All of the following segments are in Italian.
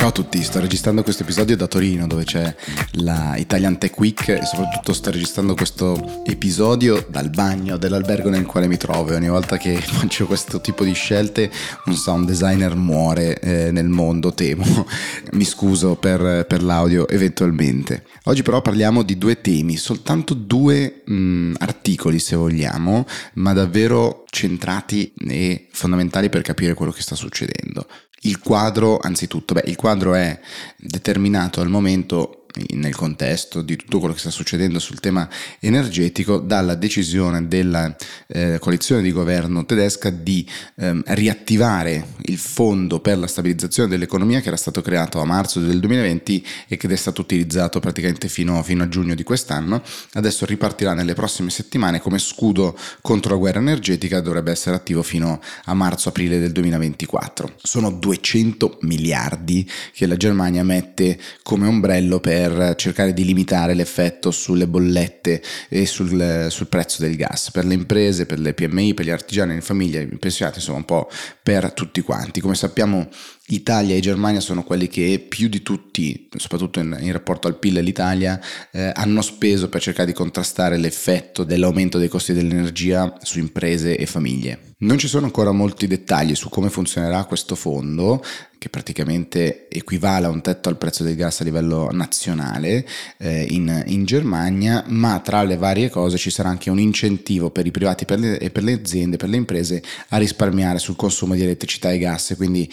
Ciao a tutti, sto registrando questo episodio da Torino dove c'è la Italian Tech Week e soprattutto sto registrando questo episodio dal bagno dell'albergo nel quale mi trovo e ogni volta che faccio questo tipo di scelte un sound designer muore eh, nel mondo, temo. mi scuso per, per, l'audio eventualmente. Oggi però parliamo di due temi, soltanto due mh, mm, articoli se vogliamo, ma davvero centrati e fondamentali per capire quello che sta succedendo. Il quadro, anzitutto, beh, il quadro è determinato al momento nel contesto di tutto quello che sta succedendo sul tema energetico dalla decisione della eh, coalizione di governo tedesca di ehm, riattivare il fondo per la stabilizzazione dell'economia che era stato creato a marzo del 2020 e che è stato utilizzato praticamente fino, fino a giugno di quest'anno. Adesso ripartirà nelle prossime settimane come scudo contro la guerra energetica, dovrebbe essere attivo fino a marzo-aprile del 2024. Sono 200 miliardi che la Germania mette come ombrello per per cercare di limitare l'effetto sulle bollette e sul, sul, prezzo del gas per le imprese, per le PMI, per gli artigiani, le famiglie, gli pensionati, insomma un po' per tutti quanti. Come sappiamo Italia e Germania sono quelli che più di tutti, soprattutto in, in rapporto al PIL dell'Italia, eh, hanno speso per cercare di contrastare l'effetto dell'aumento dei costi dell'energia su imprese e famiglie. Non ci sono ancora molti dettagli su come funzionerà questo fondo, che praticamente equivale a un tetto al prezzo del gas a livello nazionale eh, in, in, Germania, ma tra le varie cose ci sarà anche un incentivo per i privati per le, e per le aziende, per le imprese a risparmiare sul consumo di elettricità e gas, quindi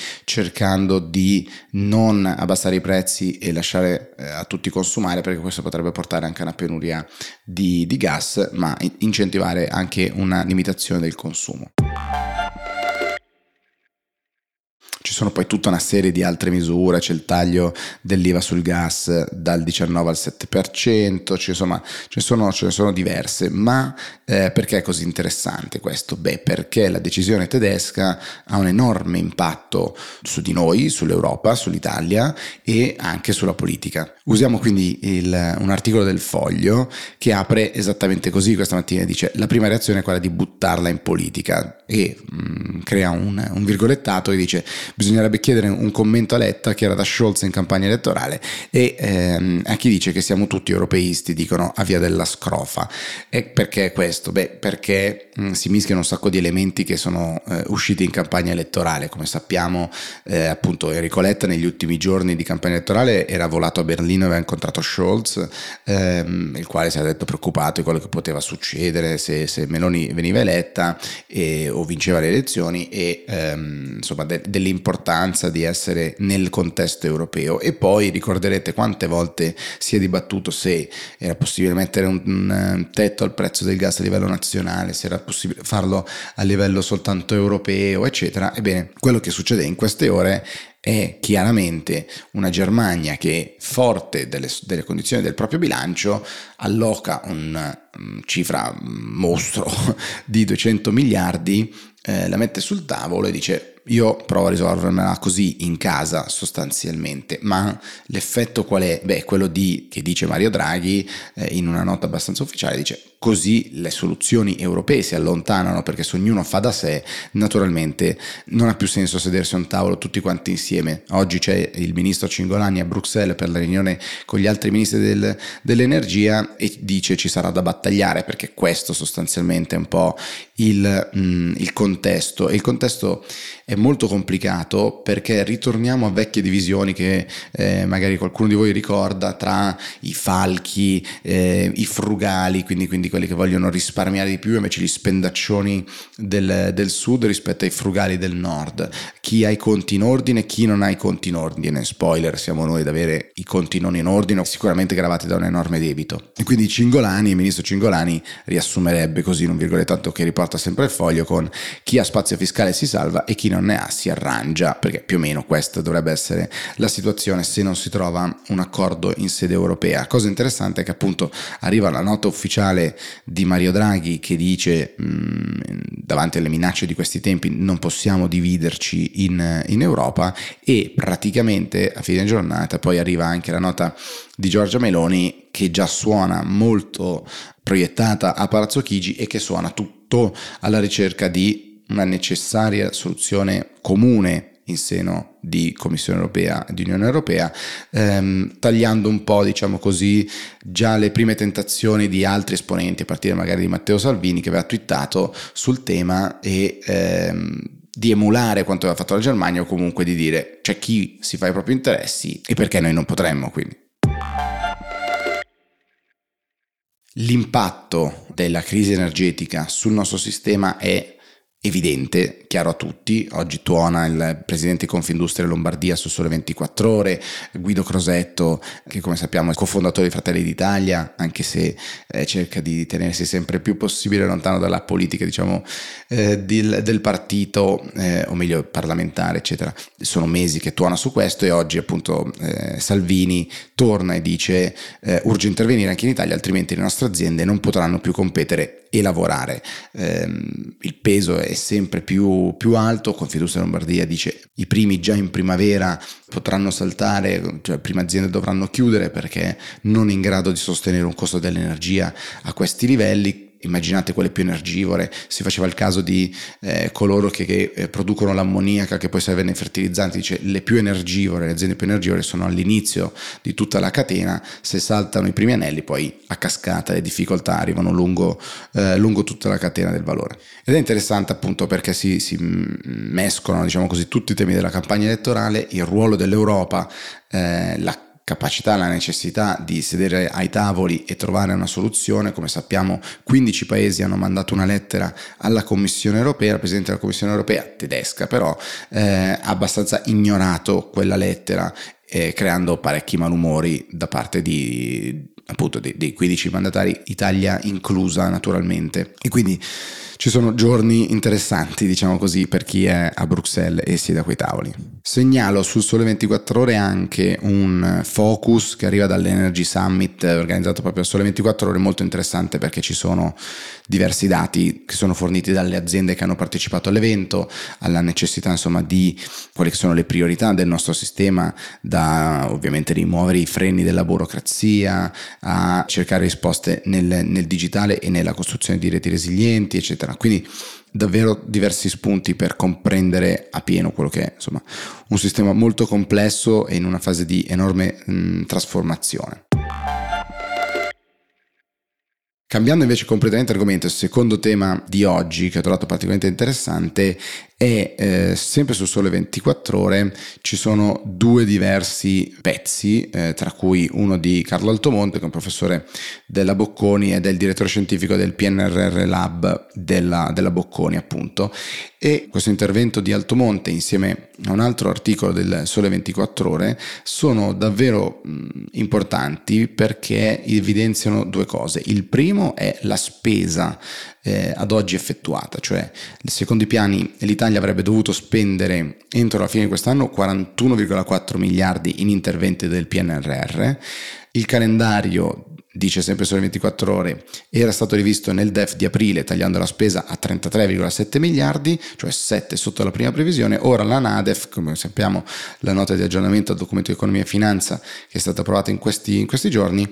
cercando di non abbassare i prezzi e lasciare eh, a tutti consumare, perché questo potrebbe portare anche a una penuria di, di gas, ma incentivare anche una limitazione del consumo. Sono poi tutta una serie di altre misure, c'è il taglio dell'IVA sul gas dal 19 al 7%, ci, insomma ce ne, sono, ce ne sono diverse, ma eh, perché è così interessante questo? Beh, perché la decisione tedesca ha un enorme impatto su di noi, sull'Europa, sull'Italia e anche sulla politica. Usiamo quindi il, un articolo del foglio che apre esattamente così questa mattina, dice la prima reazione è quella di buttarla in politica e mh, mm, crea un, un virgolettato e dice bisognerebbe chiedere un commento a Letta che era da Scholz in campagna elettorale e ehm, a chi dice che siamo tutti europeisti dicono a via della scrofa. E perché questo? Beh, perché mh, mm, si mischiano un sacco di elementi che sono eh, usciti in campagna elettorale. Come sappiamo, eh, appunto, Enrico Letta negli ultimi giorni di campagna elettorale era volato a Berlino e aveva incontrato Scholz, ehm, il quale si era detto preoccupato di quello che poteva succedere se, se Meloni veniva eletta e, o vinceva le elezioni e ehm, insomma de, dell'importanza l'importanza di essere nel contesto europeo e poi ricorderete quante volte si è dibattuto se era possibile mettere un, un tetto al prezzo del gas a livello nazionale, se era possibile farlo a livello soltanto europeo, eccetera. Ebbene, quello che succede in queste ore è chiaramente una Germania che, forte delle, delle condizioni del proprio bilancio, alloca una um, cifra mostro di 200 miliardi, eh, la mette sul tavolo e dice io provo a risolvermela così in casa sostanzialmente, ma l'effetto qual è? Beh, quello di, che dice Mario Draghi eh, in una nota abbastanza ufficiale, dice così le soluzioni europee si allontanano perché se ognuno fa da sé, naturalmente non ha più senso sedersi a un tavolo tutti quanti insieme. Oggi c'è il ministro Cingolani a Bruxelles per la riunione con gli altri ministri del, dell'energia e dice ci sarà da battagliare perché questo sostanzialmente è un po' il, mm, il contesto e il contesto è molto complicato perché ritorniamo a vecchie divisioni che eh, magari qualcuno di voi ricorda tra i falchi, eh, i frugali, quindi, quindi, quelli che vogliono risparmiare di più, invece gli spendaccioni del, del, sud rispetto ai frugali del nord. Chi ha i conti in ordine, chi non ha i conti in ordine. Spoiler, siamo noi ad avere i conti non in ordine, sicuramente gravati da un enorme debito. E quindi Cingolani, il ministro Cingolani, riassumerebbe così in un virgolettato che riporta sempre il foglio con chi ha spazio fiscale si salva e chi non ne ha si arrangia, perché più o meno questa dovrebbe essere la situazione se non si trova un accordo in sede europea. Cosa interessante è che appunto arriva la nota ufficiale di Mario Draghi che dice mh, mm, davanti alle minacce di questi tempi non possiamo dividerci in, in Europa e praticamente a fine giornata poi arriva anche la nota di Giorgia Meloni che già suona molto proiettata a Palazzo Chigi e che suona tutto alla ricerca di una necessaria soluzione comune in seno di Commissione europea e di Unione Europea, ehm, tagliando un po', diciamo così, già le prime tentazioni di altri esponenti, a partire magari di Matteo Salvini che aveva twittato sul tema e ehm, di emulare quanto aveva fatto la Germania o comunque di dire c'è chi si fa i propri interessi e perché noi non potremmo quindi. L'impatto della crisi energetica sul nostro sistema è evidente, chiaro a tutti. Oggi tuona il presidente di Confindustria Lombardia su Sole 24 Ore, Guido Crosetto, che come sappiamo è cofondatore di Fratelli d'Italia, anche se eh, cerca di tenersi sempre più possibile lontano dalla politica, diciamo, eh, del, del, partito, eh, o meglio parlamentare, eccetera. Sono mesi che tuona su questo e oggi appunto eh, Salvini torna e dice eh, urge intervenire anche in Italia, altrimenti le nostre aziende non potranno più competere e lavorare. Ehm, il peso è sempre più, più alto, Confindustria Lombardia dice i primi già in primavera potranno saltare, cioè le prime aziende dovranno chiudere perché non in grado di sostenere un costo dell'energia a questi livelli immaginate quelle più energivore, si faceva il caso di eh, coloro che, che eh, producono l'ammoniaca che poi serve nei fertilizzanti, dice le più energivore, le aziende più energivore sono all'inizio di tutta la catena, se saltano i primi anelli poi a cascata le difficoltà arrivano lungo, eh, lungo tutta la catena del valore. Ed è interessante appunto perché si, si mescolano diciamo così tutti i temi della campagna elettorale, il ruolo dell'Europa, eh, la capacità, la necessità di sedere ai tavoli e trovare una soluzione. Come sappiamo, 15 paesi hanno mandato una lettera alla Commissione europea, il Presidente della Commissione europea, tedesca però, eh, ha abbastanza ignorato quella lettera, eh, creando parecchi malumori da parte di, appunto, dei, dei 15 mandatari, Italia inclusa naturalmente. E quindi ci sono giorni interessanti, diciamo così, per chi è a Bruxelles e siede a quei tavoli. Segnalo sul Sole 24 Ore anche un focus che arriva dall'Energy Summit organizzato proprio al Sole 24 Ore, molto interessante perché ci sono diversi dati che sono forniti dalle aziende che hanno partecipato all'evento, alla necessità insomma di quali sono le priorità del nostro sistema, da ovviamente rimuovere i freni della burocrazia, a cercare risposte nel, nel digitale e nella costruzione di reti resilienti, eccetera. Quindi davvero diversi spunti per comprendere a pieno quello che è insomma un sistema molto complesso e in una fase di enorme mh, trasformazione. Cambiando invece completamente argomento, il secondo tema di oggi che ho trovato particolarmente interessante e eh, sempre su Sole 24 ore ci sono due diversi pezzi, eh, tra cui uno di Carlo Altomonte, che è un professore della Bocconi ed è il direttore scientifico del PNRR Lab della, della Bocconi, appunto. E questo intervento di Altomonte, insieme a un altro articolo del Sole 24 ore, sono davvero importanti perché evidenziano due cose. Il primo è la spesa eh, ad oggi effettuata, cioè secondo i piani l'Italia avrebbe dovuto spendere entro la fine di quest'anno 41,4 miliardi in interventi del PNRR, il calendario dice sempre sole 24 ore, era stato rivisto nel DEF di aprile tagliando la spesa a 33,7 miliardi, cioè 7 sotto la prima previsione, ora la NADEF, come sappiamo la nota di aggiornamento al documento di economia e finanza che è stata approvata in questi, in questi giorni,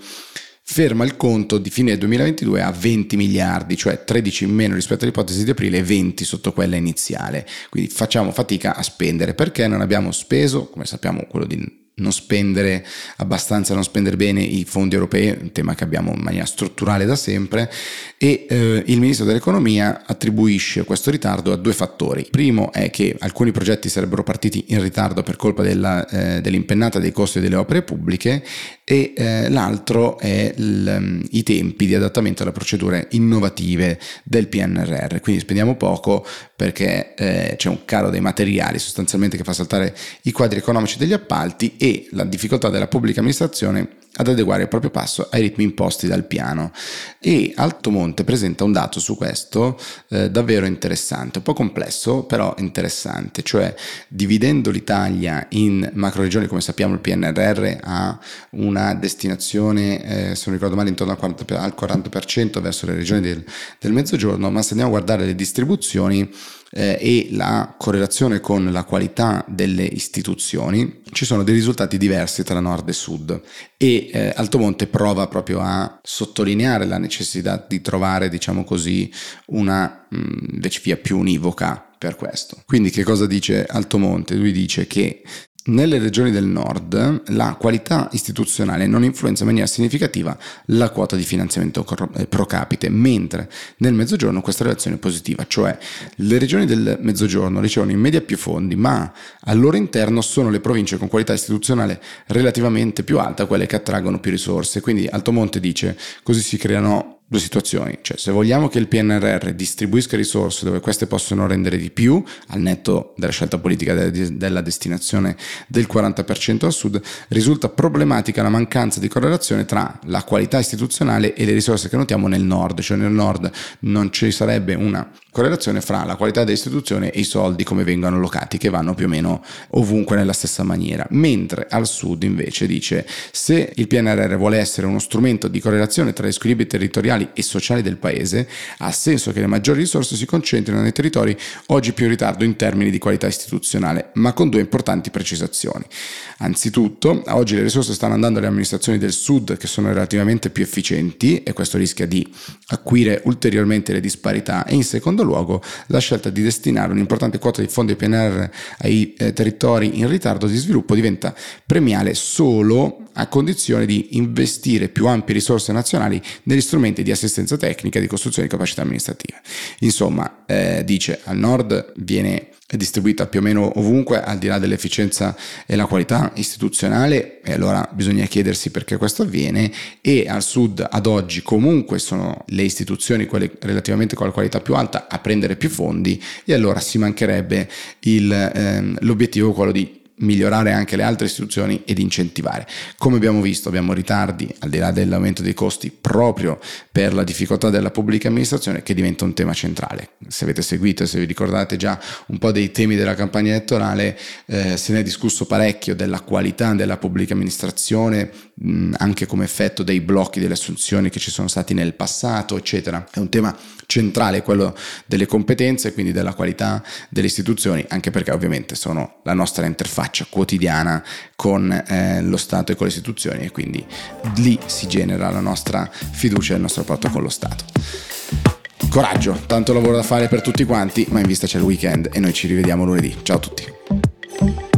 ferma il conto di fine 2022 a 20 miliardi, cioè 13 in meno rispetto all'ipotesi di aprile e 20 sotto quella iniziale. Quindi facciamo fatica a spendere perché non abbiamo speso, come sappiamo, quello di non spendere abbastanza, non spendere bene i fondi europei, un tema che abbiamo in maniera strutturale da sempre, e eh, il ministro dell'economia attribuisce questo ritardo a due fattori. Il primo è che alcuni progetti sarebbero partiti in ritardo per colpa della, eh, dell'impennata dei costi delle opere pubbliche e eh, l'altro è il, i tempi di adattamento alle procedure innovative del PNRR. Quindi spendiamo poco perché eh, c'è un calo dei materiali sostanzialmente che fa saltare i quadri economici degli appalti e la difficoltà della pubblica amministrazione ad adeguare il proprio passo ai ritmi imposti dal piano. E Altomonte presenta un dato su questo eh, davvero interessante, un po' complesso, però interessante, cioè dividendo l'Italia in macro regioni, come sappiamo il PNRR ha una destinazione, eh, se non ricordo male, intorno al 40%, al 40% verso le regioni del, del mezzogiorno, ma se andiamo a guardare le distribuzioni, eh, e la correlazione con la qualità delle istituzioni, ci sono dei risultati diversi tra nord e sud e eh, Altomonte prova proprio a sottolineare la necessità di trovare, diciamo così, una mh, mm, via più univoca per questo. Quindi che cosa dice Altomonte? Lui dice che nelle regioni del nord la qualità istituzionale non influenza in maniera significativa la quota di finanziamento eh, pro capite, mentre nel mezzogiorno questa relazione è positiva, cioè le regioni del mezzogiorno ricevono in media più fondi, ma al loro interno sono le province con qualità istituzionale relativamente più alta quelle che attraggono più risorse. Quindi Altomonte dice così si creano due situazioni, cioè se vogliamo che il PNRR distribuisca risorse dove queste possono rendere di più, al netto della scelta politica della destinazione del 40% al sud, risulta problematica la mancanza di correlazione tra la qualità istituzionale e le risorse che notiamo nel nord, cioè nel nord non ci sarebbe una correlazione fra la qualità dell'istituzione e i soldi come vengono allocati, che vanno più o meno ovunque nella stessa maniera, mentre al sud invece dice se il PNRR vuole essere uno strumento di correlazione tra gli squilibri territoriali e sociali del paese, ha senso che le maggiori risorse si concentrino nei territori oggi più in ritardo in termini di qualità istituzionale, ma con due importanti precisazioni. Anzitutto, oggi le risorse stanno andando alle amministrazioni del sud che sono relativamente più efficienti e questo rischia di acuire ulteriormente le disparità e in secondo luogo la scelta di destinare un'importante quota di fondi PNR ai eh, territori in ritardo di sviluppo diventa premiale solo a condizione di investire più ampie risorse nazionali negli strumenti di assistenza tecnica e di costruzione di capacità amministrative. Insomma, eh, dice al nord viene distribuita più o meno ovunque al di là dell'efficienza e la qualità istituzionale e allora bisogna chiedersi perché questo avviene e al sud ad oggi comunque sono le istituzioni quelle relativamente con la qualità più alta a prendere più fondi e allora si mancherebbe il, ehm, l'obiettivo quello di migliorare anche le altre istituzioni ed incentivare. Come abbiamo visto, abbiamo ritardi al di là dell'aumento dei costi proprio per la difficoltà della pubblica amministrazione che diventa un tema centrale. Se avete seguito e se vi ricordate già un po' dei temi della campagna elettorale, eh, se ne è discusso parecchio della qualità della pubblica amministrazione, mh, anche come effetto dei blocchi delle assunzioni che ci sono stati nel passato, eccetera. È un tema centrale quello delle competenze, quindi della qualità delle istituzioni, anche perché ovviamente sono la nostra interfaccia quotidiana con eh, lo Stato e con le istituzioni e quindi lì si genera la nostra fiducia e il nostro rapporto con lo Stato. Coraggio, tanto lavoro da fare per tutti quanti, ma in vista c'è il weekend e noi ci rivediamo lunedì. Ciao a tutti.